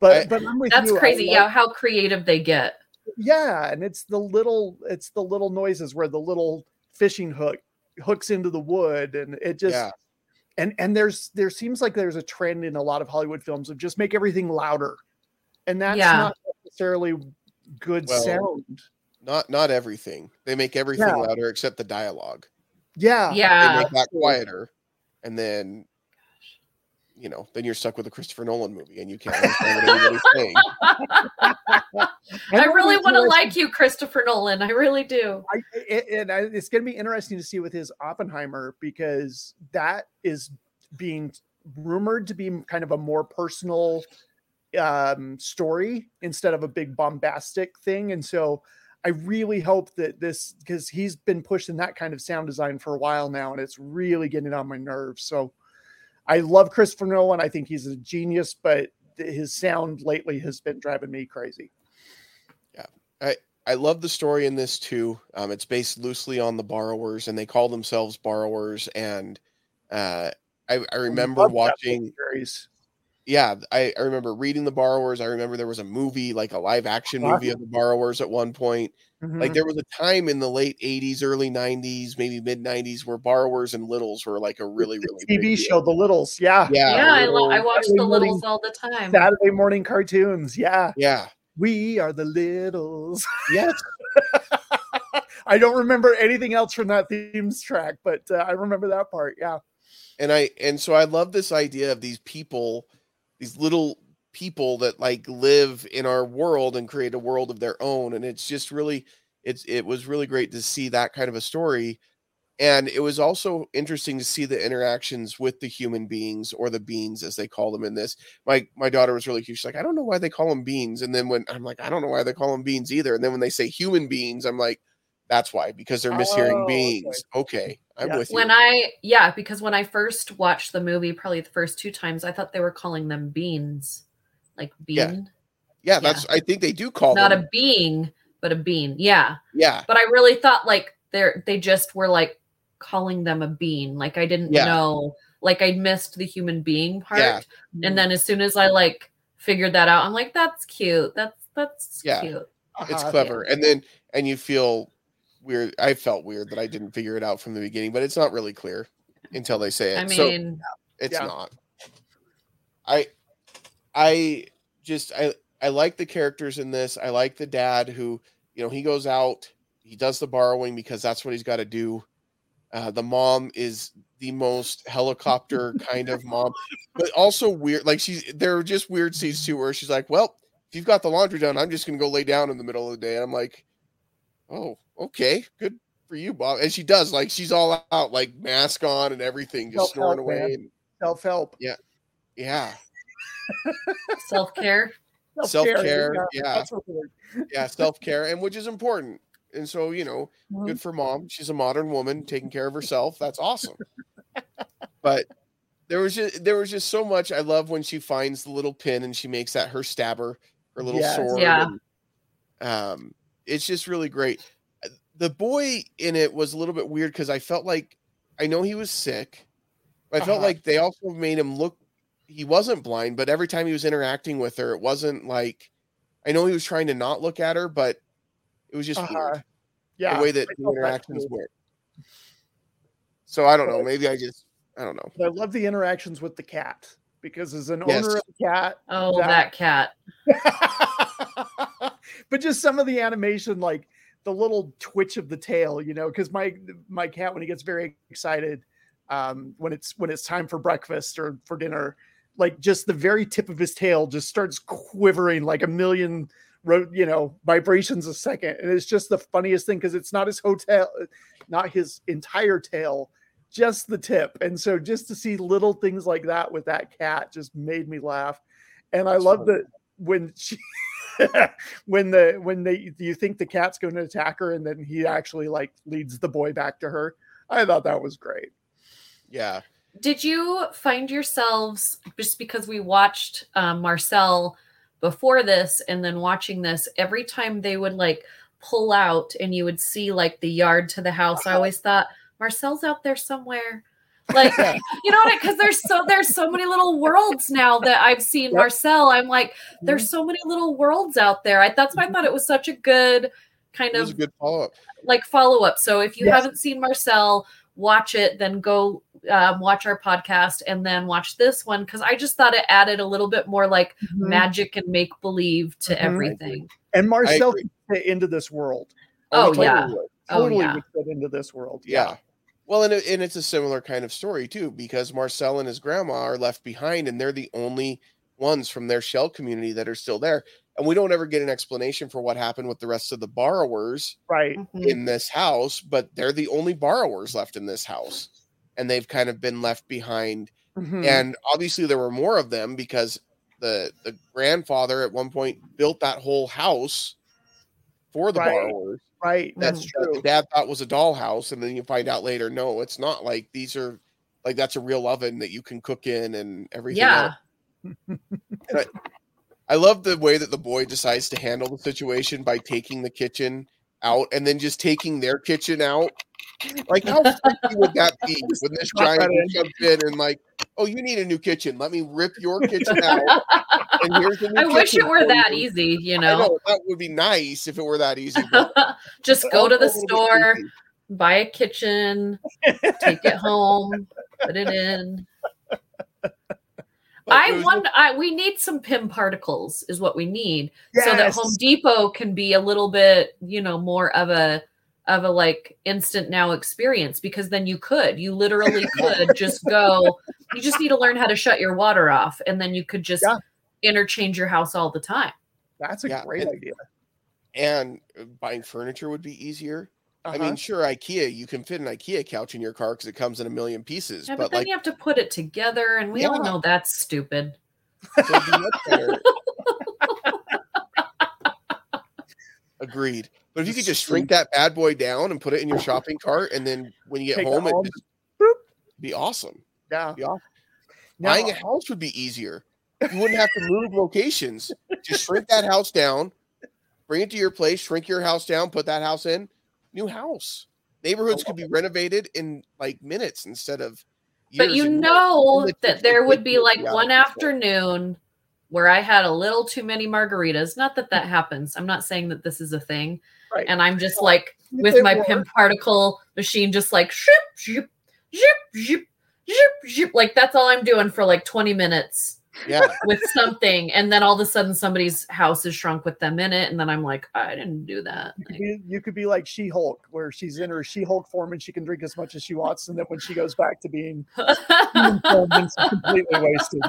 i don't but I- but i'm with That's you. I crazy. like- yeah, how creative they get. yeah and it's the little it's the little noises where the little fishing hook hooks into the wood and it just yeah and and there's there seems like there's a trend in a lot of hollywood films of just make everything louder and that's Yeah. not necessarily good Well, sound not not everything they make everything Yeah. louder except the dialogue yeah they Yeah. make that quieter and then you know then you're stuck with a christopher nolan movie and you can't understand what anybody's saying I really want to like you, Christopher Nolan. I really do. I, it- and it's going to be interesting to see with his Oppenheimer because that is being rumored to be kind of a more personal um, story instead of a big bombastic thing. And so I really hope that this because he's been pushing that kind of sound design for a while now, and it's really getting on my nerves. So I love Christopher Nolan. I think he's a genius, but his sound lately has been driving me crazy. Yeah, I I love the story in this too. Um, it's based loosely on the borrowers, and they call themselves borrowers. And uh, I I remember watching. Yeah, I, I remember reading the borrowers. I remember there was a movie, like a live action movie of the borrowers at one point. Mm-hmm. Like there was a time in the late 80s, early 90s, maybe mid 90s where borrowers and littles were like a really, really TV show, The Littles. Yeah. Yeah. Yeah. I, lo- I watch The Littles all the time. Saturday morning cartoons. Yeah. Yeah. We are the Littles. Yes. I don't remember anything else from that themes track, but uh, I remember that part. Yeah. And I, and so I love this idea of these people these little people that like live in our world and create a world of their own and it's just really it's it was really great to see that kind of a story. And it was also interesting to see the interactions with the human beings or the beings as they call them in this. My my daughter was really cute she's like i don't know why they call them beings and then when i'm like i don't know why they call them beings either and then when they say human beings i'm like that's why because they're mishearing oh, beings okay, okay. I'm yeah. with you. When I yeah, because when I first watched the movie, probably the first two times, I thought they were calling them beans, like bean. Yeah, yeah that's. Yeah. I think they do call not them. a being, but a bean. Yeah, yeah. But I really thought like they're they just were like calling them a bean. Like I didn't yeah. know. Like I missed the human being part, yeah. and then as soon as I like figured that out, I'm like, that's cute. That's that's yeah. cute. It's uh-huh. clever, and then and you feel weird. I felt weird that I didn't figure it out from the beginning, but it's not really clear until they say it. I mean, so it's yeah. not. I, I just I I like the characters in this. I like the dad who you know he goes out, he does the borrowing because that's what he's got to do. Uh, the mom is the most helicopter kind of mom, but also weird. Like she's there are just weird scenes too where she's like, "Well, if you've got the laundry done, I'm just gonna go lay down in the middle of the day." And I'm like, "Oh, okay, good for you, Bob. And she does, like, she's all out, like, mask on and everything, just Self-help, snoring away. And, Self help. Yeah. Yeah. Self care. Self care. Yeah. Yeah. Self care. And which is important. And so, you know, mm-hmm. good for mom. She's a modern woman taking care of herself. That's awesome. but there was just there was just so much. I love when she finds the little pin and she makes that her stabber, her little yes. sword. Yeah. And, um, it's just really great the boy in it was a little bit weird because I felt like I know he was sick. I felt uh-huh. like they also made him look he wasn't blind, but every time he was interacting with her, it wasn't like I know he was trying to not look at her, but it was just uh-huh. weird. Yeah, the way that the interactions went. So I don't know. Maybe I just I don't know. But I love the interactions with the cat because as an yes. owner of the cat, oh that, that cat. but just some of the animation, like the little twitch of the tail, you know, because my my cat when he gets very excited, um, when it's when it's time for breakfast or for dinner, like just the very tip of his tail just starts quivering like a million you know vibrations a second. And it's just the funniest thing because it's not his hotel not his entire tail just the tip. And so just to see little things like that with that cat just made me laugh. And i love that when she when the when they you think the cat's going to attack her and then he actually like leads the boy back to her. I thought that was great. Yeah. Did you find yourselves just because we watched um, Marcel before this and then watching this every time they would like pull out and you would see like the yard to the house, I always thought Marcel's out there somewhere like you know what because there's so there's so many little worlds now that i've seen yep. marcel i'm like there's mm-hmm. so many little worlds out there I, that's why i thought it was such a good kind of a good follow-up like follow-up so if you yes. haven't seen marcel watch it then go um, watch our podcast and then watch this one because i just thought it added a little bit more like mm-hmm. magic and make believe to mm-hmm. everything and marcel fit into this world oh, yeah totally oh, yeah. fit into this world yeah. Yeah. Well, and, and it's a similar kind of story too, because Marcel and his grandma are left behind, and they're the only ones from their shell community that are still there. And we don't ever get an explanation for what happened with the rest of the borrowers right mm-hmm. in this house, but they're the only borrowers left in this house, and they've kind of been left behind. Mm-hmm. And obviously, there were more of them because the the grandfather at one point built that whole house for the Right. borrowers. Right. That's That's that the true. dad thought was a dollhouse, and then you find out later, no, it's not. Like these are like that's a real oven that you can cook in and everything. Yeah. else. I love the way that the boy decides to handle the situation by taking the kitchen out and then just taking their kitchen out. Like how freaky would that be when this giant that in. jumps in and like, oh, you need a new kitchen. Let me rip your kitchen out. And here's new I wish it were that you." easy, you I know. know that would be nice if it were that easy. Just go to the also a little bit store, buy a kitchen, take it home, put it in. I wonder. I, we need some Pym particles, is what we need, so that Home Depot can be a little bit, you know, more of a of a like instant now experience. Because then you could, you literally could just go. You just need to learn how to shut your water off, and then you could just Yeah. Interchange your house all the time. That's a Yeah, great and- idea. and buying furniture would be easier. I Uh-huh. mean, sure, IKEA, you can fit an IKEA couch in your car because it comes in a million pieces. Yeah, but, but then like, you have to put it together, and we all know that's stupid. it'd be much better. Agreed. But if you could just shrink that bad boy down and put it in your shopping cart, and then when you get Take home, it would be awesome. yeah. Be awesome. Now, Buying a house would be easier. You wouldn't have to move locations. Just shrink that house down, bring it to your place, shrink your house down, put that house in, new house. Neighborhoods could be renovated in like minutes instead of. But you years. know that there would be like one afternoon where I had a little too many margaritas. Not that that happens. I'm not saying that this is a thing. Right. And I'm just like If with my were- pym particle machine, just like ship, zip, zip, zip, zip, zip. Like that's all I'm doing for like 20 minutes Yeah, with something. And then all of a sudden somebody's house is shrunk with them in it. And then I'm like, I didn't do that. You could, be, you could be like She Hulk, where she's in her She Hulk form and she can drink as much as she wants, and then when she goes back to being completely wasted.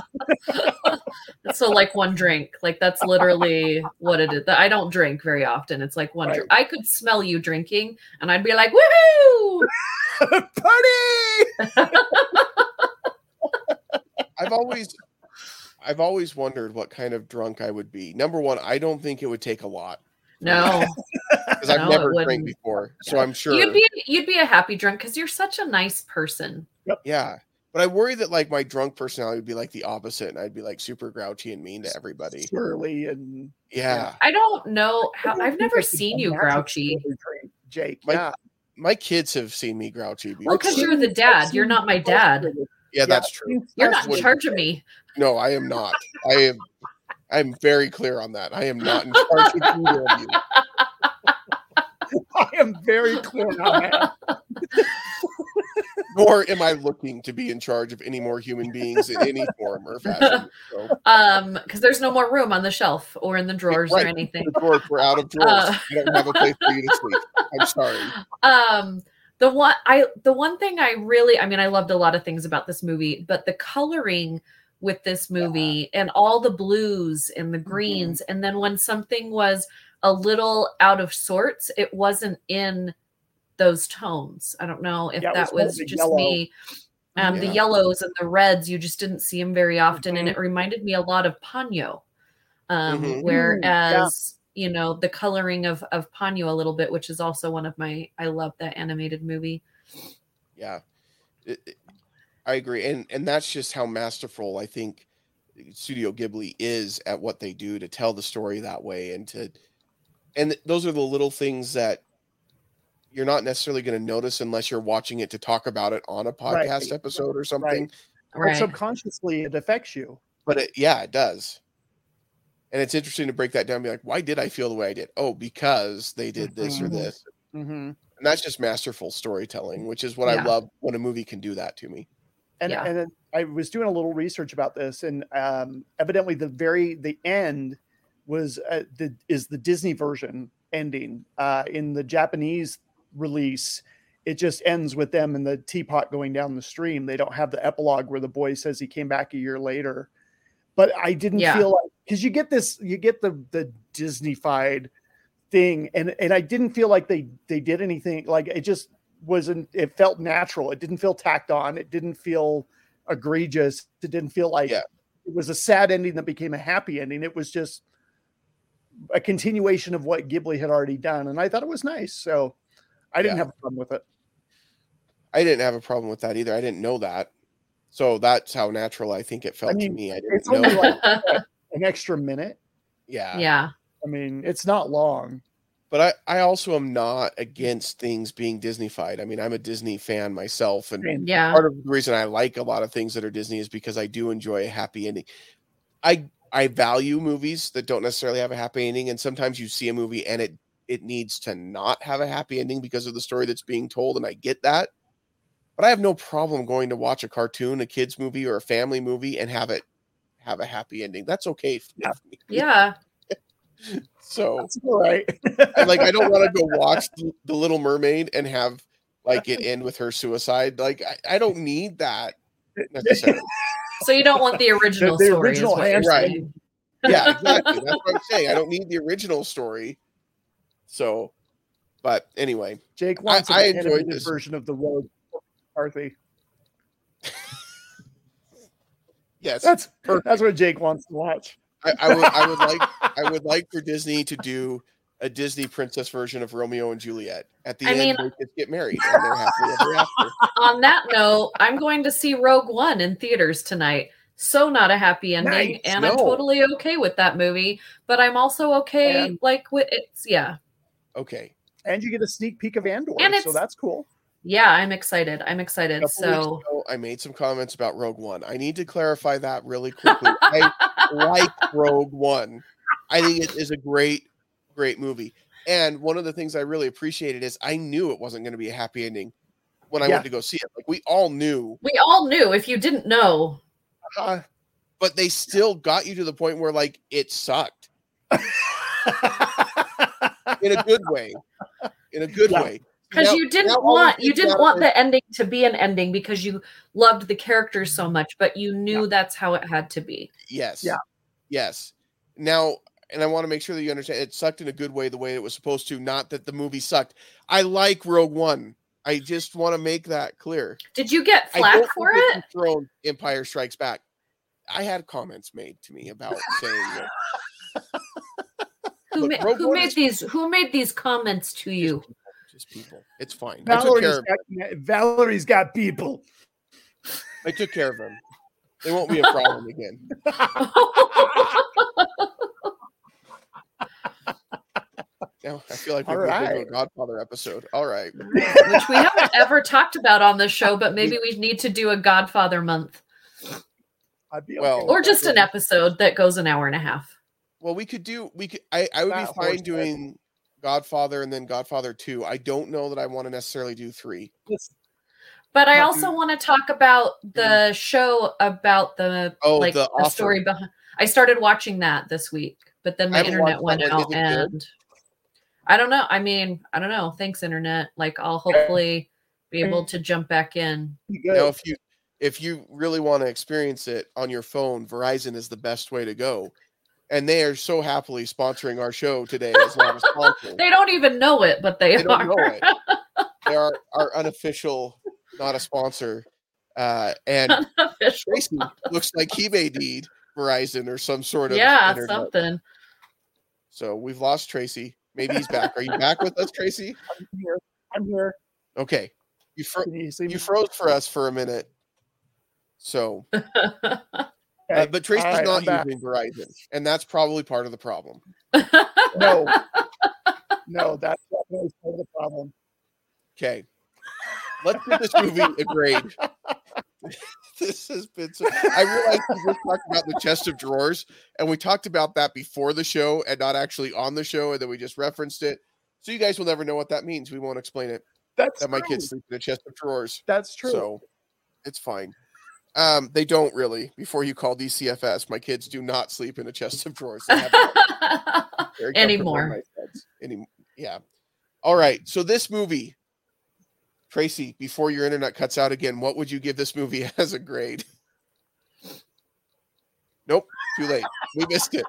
so like one drink like that's literally what it is i don't drink very often it's like one Right. drink i could smell you drinking and i'd be like woohoo Party! I've always, I've always wondered what kind of drunk I would be. Number one, I don't think it would take a lot no because I've No, never drank wouldn't. before, so I'm sure. you'd be you'd be a happy drunk because you're such a nice person Yeah. But I worry that like my drunk personality would be like the opposite and I'd be like super grouchy and mean to everybody. Swirly and Yeah. i don't know how I i've never seen you grouchy Jake. My- yeah. My kids have seen me grouchy before. Well, 'cause you're the dad. You're not my dad. yeah, that's true. you're That's not in charge of me No, I am not. I am I'm very clear on that. I am not in charge of either of you. I am very clear on that. Nor am I looking to be in charge of any more human beings in any form or fashion. So um because there's no more room on the shelf or in the drawers Right. or anything the drawers were out of drawers. Uh. I don't have a place for you to sleep. I'm sorry. um the one i the one thing i really i mean i loved a lot of things about this movie but the coloring with this movie and all the blues and Mm-hmm. the greens and then when something was a little out of sorts it wasn't in those tones i don't know if Yeah, that was was just yellow. me um the yellows and the reds you just didn't see them very often and Mhm. it reminded me a lot of Ponyo um Mhm. whereas you know the coloring of of Ponyo a little bit which is also one of my I love that animated movie Yeah, It- it- I agree, and and that's just how masterful I think Studio Ghibli is at what they do to tell the story that way, and to, and those are the little things that you're not necessarily going to notice unless you're watching it to talk about it on a Right. podcast episode or something. But right subconsciously, it affects you. But it, yeah, it does. And it's interesting to break that down. And be like, why did I feel the way I did? Oh, because they did this or Mhm. this, Mm-hmm. and that's just masterful storytelling, which is what I love when a movie can do that to me. And Yeah. and I was doing a little research about this, and um, evidently the very the end was uh, the is the Disney version ending. Uh, in the Japanese release, it just ends with them and the teapot going down the stream. They don't have the epilogue where the boy says he came back a year later. But I didn't Yeah. feel like because you get this, you get the the Disneyfied thing, and and I didn't feel like they they did anything like it just wasn't it felt natural it didn't feel tacked on it didn't feel egregious it didn't feel like Yeah. it was a sad ending that became a happy ending. It was just a continuation of what Ghibli had already done, and I thought it was nice. So I didn't Yeah. have a problem with it. I didn't have a problem with that either. I didn't know that. So that's how natural I think it felt mean, to me. I didn't It's know. only like an extra minute. yeah. yeah. I mean, it's not long. But I, I also am not against things being Disneyfied. I mean, I'm a Disney fan myself. And Yeah. part of the reason I like a lot of things that are Disney is because I do enjoy a happy ending. I I value movies that don't necessarily have a happy ending, and sometimes you see a movie and it it needs to not have a happy ending because of the story that's being told, and I get that. But I have no problem going to watch a cartoon, a kids movie, or a family movie and have it have a happy ending. That's okay for Yeah. me. Yeah. So that's all right. I, like I don't want to go watch the, the Little Mermaid and have like it end with her suicide. Like I, I don't need that necessarily. So you don't want the original the story. original is what. Right. yeah, exactly. That's what I'm saying. I don't need the original story. So, but anyway, Jake wants I an enjoyed animated this. version of the road. Arthur. yes, That's Perfect. that's what Jake wants to watch. I, I would. I would like. I would like for Disney to do a Disney princess version of Romeo and Juliet. At the I end, mean- they just get married and they're happily ever after. On that note, I'm going to see Rogue One in theaters tonight. So not a happy ending, Nice. and I'm totally okay with that movie. But I'm also okay, And- like with it's yeah, Okay. And you get a sneak peek of Andor, And so that's cool. Yeah. I'm excited. I'm excited. So ago, I made some comments about Rogue One. I need to clarify that really quickly. I like Rogue One. I think it is a great, great movie. And one of the things I really appreciated is I knew it wasn't going to be a happy ending when I Yeah. went to go see it. Like we all knew, we all knew. If you didn't know, Uh, but they still got you to the point where like it sucked in a good way. In a good Yeah. way. Because Now- you didn't want you didn't want the ending to be an ending because you loved the characters so much, but you knew that's how it had to be. Yes. Yeah. Yes. Now, and I want to make sure that you understand it sucked in a good way, the way it was supposed to, not that the movie sucked. I like Rogue One. I just want to make that clear. Did you get I flack for it? Thrown Empire Strikes Back. I had comments made to me about saying that Who, Look, ma- who made these? Who made these comments to you? Just people. It's fine. I took Valerie's care of got, Valerie's got people. I took care of them. They won't be a problem again. Now I feel like we've All moved into a. Godfather episode. All right. Which we haven't ever talked about on the show, but maybe we need to do a Godfather month I'd be Well- okay or just an episode that goes an hour and a half. Well, we could do. We could. I. I would be fine head. doing Godfather and then Godfather Two. I don't know that I want to necessarily do three. But I also do- want to talk about mm-hmm. the show about the Oh, like The the, story behind. I started watching that this week, but then I my internet went out, Is good? and I don't know. I mean, I don't know. Thanks, internet. Like, I'll hopefully be able to jump back in. be good. Now, if you if you really want to experience it on your phone, Verizon is the best way to go. And they are so happily sponsoring our show today as not a sponsor. They don't even know it, but they, They don't are. know it. They are our unofficial, not a sponsor. Uh, and Unofficial. Tracy looks like he may need Verizon or some sort of yeah, internet. something. So we've lost Tracy. Maybe he's back. Are you back with us, Tracy? I'm here. I'm here. Okay. You fro- you you froze for us for a minute. So, uh, Okay. but Tracy's All right, not I'm back. using Verizon, and that's probably part of the problem. No, no, that's definitely part of the problem. Okay. Let's give this movie a grade. this has been so. I realized we just talked about the chest of drawers, and we talked about that before the show and not actually on the show, and then we just referenced it. So you guys will never know what that means. We won't explain it. That's That my true. kids sleep in a chest of drawers. That's true. So it's fine. Um, they don't really. Before you call DCFS, my kids do not sleep in a chest of drawers. They have not very comfortable in Anymore. Any, yeah. All right. So this movie, Tracy, before your internet cuts out again, what would you give this movie as a grade? Nope. Too late. We missed it.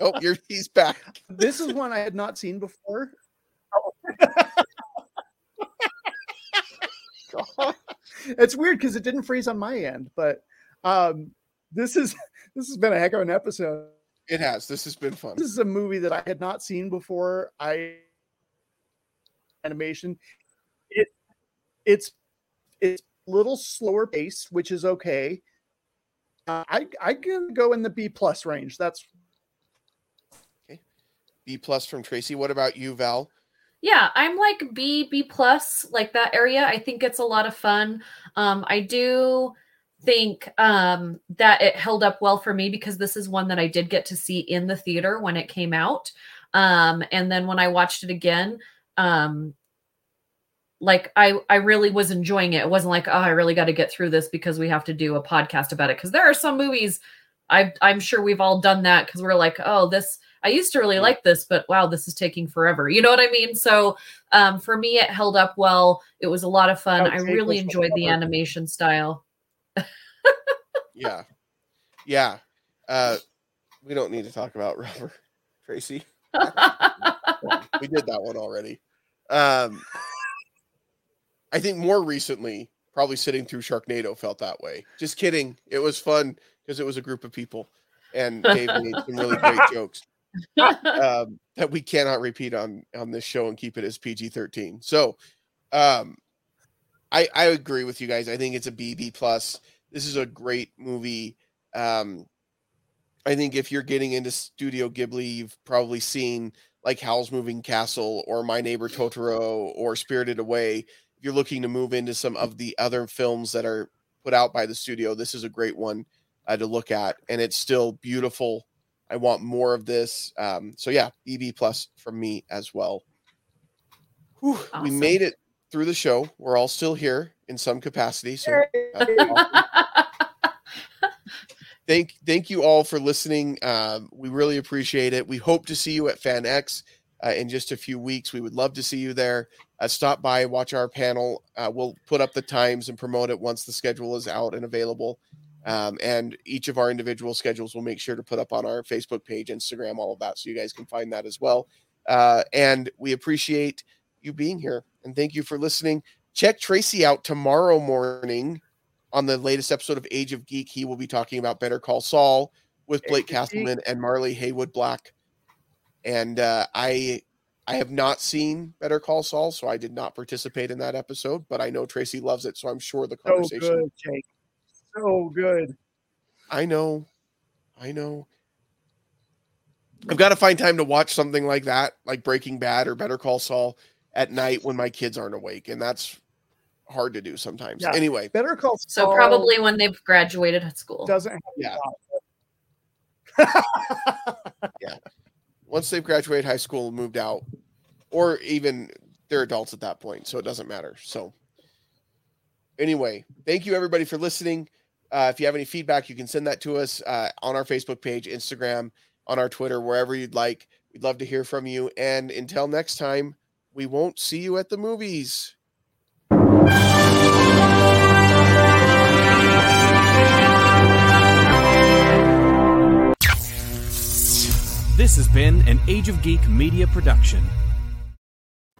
Nope. You're he's back. this is one I had not seen before. it's weird because it didn't freeze on my end, but um, this is this has been a heck of an episode. It has. This has been fun. This is a movie that I had not seen before. I animation. It it's it's a little slower pace, which is okay. Uh, I I can go in the B plus range. That's okay. B plus from Tracy. What about you, Val? Yeah, I'm like B, B plus, like that area. I think it's a lot of fun. Um, I do think um, that it held up well for me because this is one that I did get to see in the theater when it came out. Um, and then when I watched it again, um, like I I really was enjoying it. It wasn't like, oh, I really got to get through this because we have to do a podcast about it. Because there are some movies I I'm sure we've all done that because we're like, oh, this I used to really like this, but wow, this is taking forever. You know what I mean? So um, for me, it held up well. It was a lot of fun. I really enjoyed the animation style. yeah, yeah. Uh, we don't need to talk about rubber, Tracy. we did that one already. Um, I think more recently, probably sitting through Sharknado felt that way. Just kidding. It was fun because it was a group of people and Dave made some really great jokes um, that we cannot repeat on on this show and keep it as PG thirteen. So, um, I I agree with you guys. I think it's a BB plus. This is a great movie. Um, I think if you're getting into Studio Ghibli, you've probably seen like Howl's Moving Castle or My Neighbor Totoro or Spirited Away. If you're looking to move into some of the other films that are put out by the studio, this is a great one uh, to look at, and it's still beautiful I want more of this. Um, so yeah, BB plus from me as well. Whew, awesome. We made it through the show. We're all still here in some capacity. So thank thank you all for listening. Um, we really appreciate it. We hope to see you at FanX uh, in just a few weeks. We would love to see you there. Uh, stop by, watch our panel. Uh, we'll put up the times and promote it once the schedule is out and available. Um, and each of our individual schedules we'll make sure to put up on our Facebook page, Instagram, all of that, so you guys can find that as well. Uh, and we appreciate you being here and thank you for listening. Check Tracy out tomorrow morning on the latest episode of Age of Geek. He will be talking about Better Call Saul with Blake Castleman and Marley Haywood Black. And uh, I I have not seen Better Call Saul, so I did not participate in that episode, but I know Tracy loves it, so I'm sure the conversation. So good, so good. I know. I know. I've got to find time to watch something like that, like Breaking Bad or Better Call Saul at night when my kids aren't awake. And that's hard to do sometimes. Yeah. Anyway, Better Call Saul. So probably when they've graduated at school. Doesn't yeah. yeah. Once they've graduated high school and moved out, or even they're adults at that point, so it doesn't matter. So anyway, thank you everybody for listening. Uh, if you have any feedback, you can send that to us uh, on our Facebook page, Instagram, on our Twitter, wherever you'd like. We'd love to hear from you. And until next time, we won't see you at the movies. This has been an Age of Geek media production.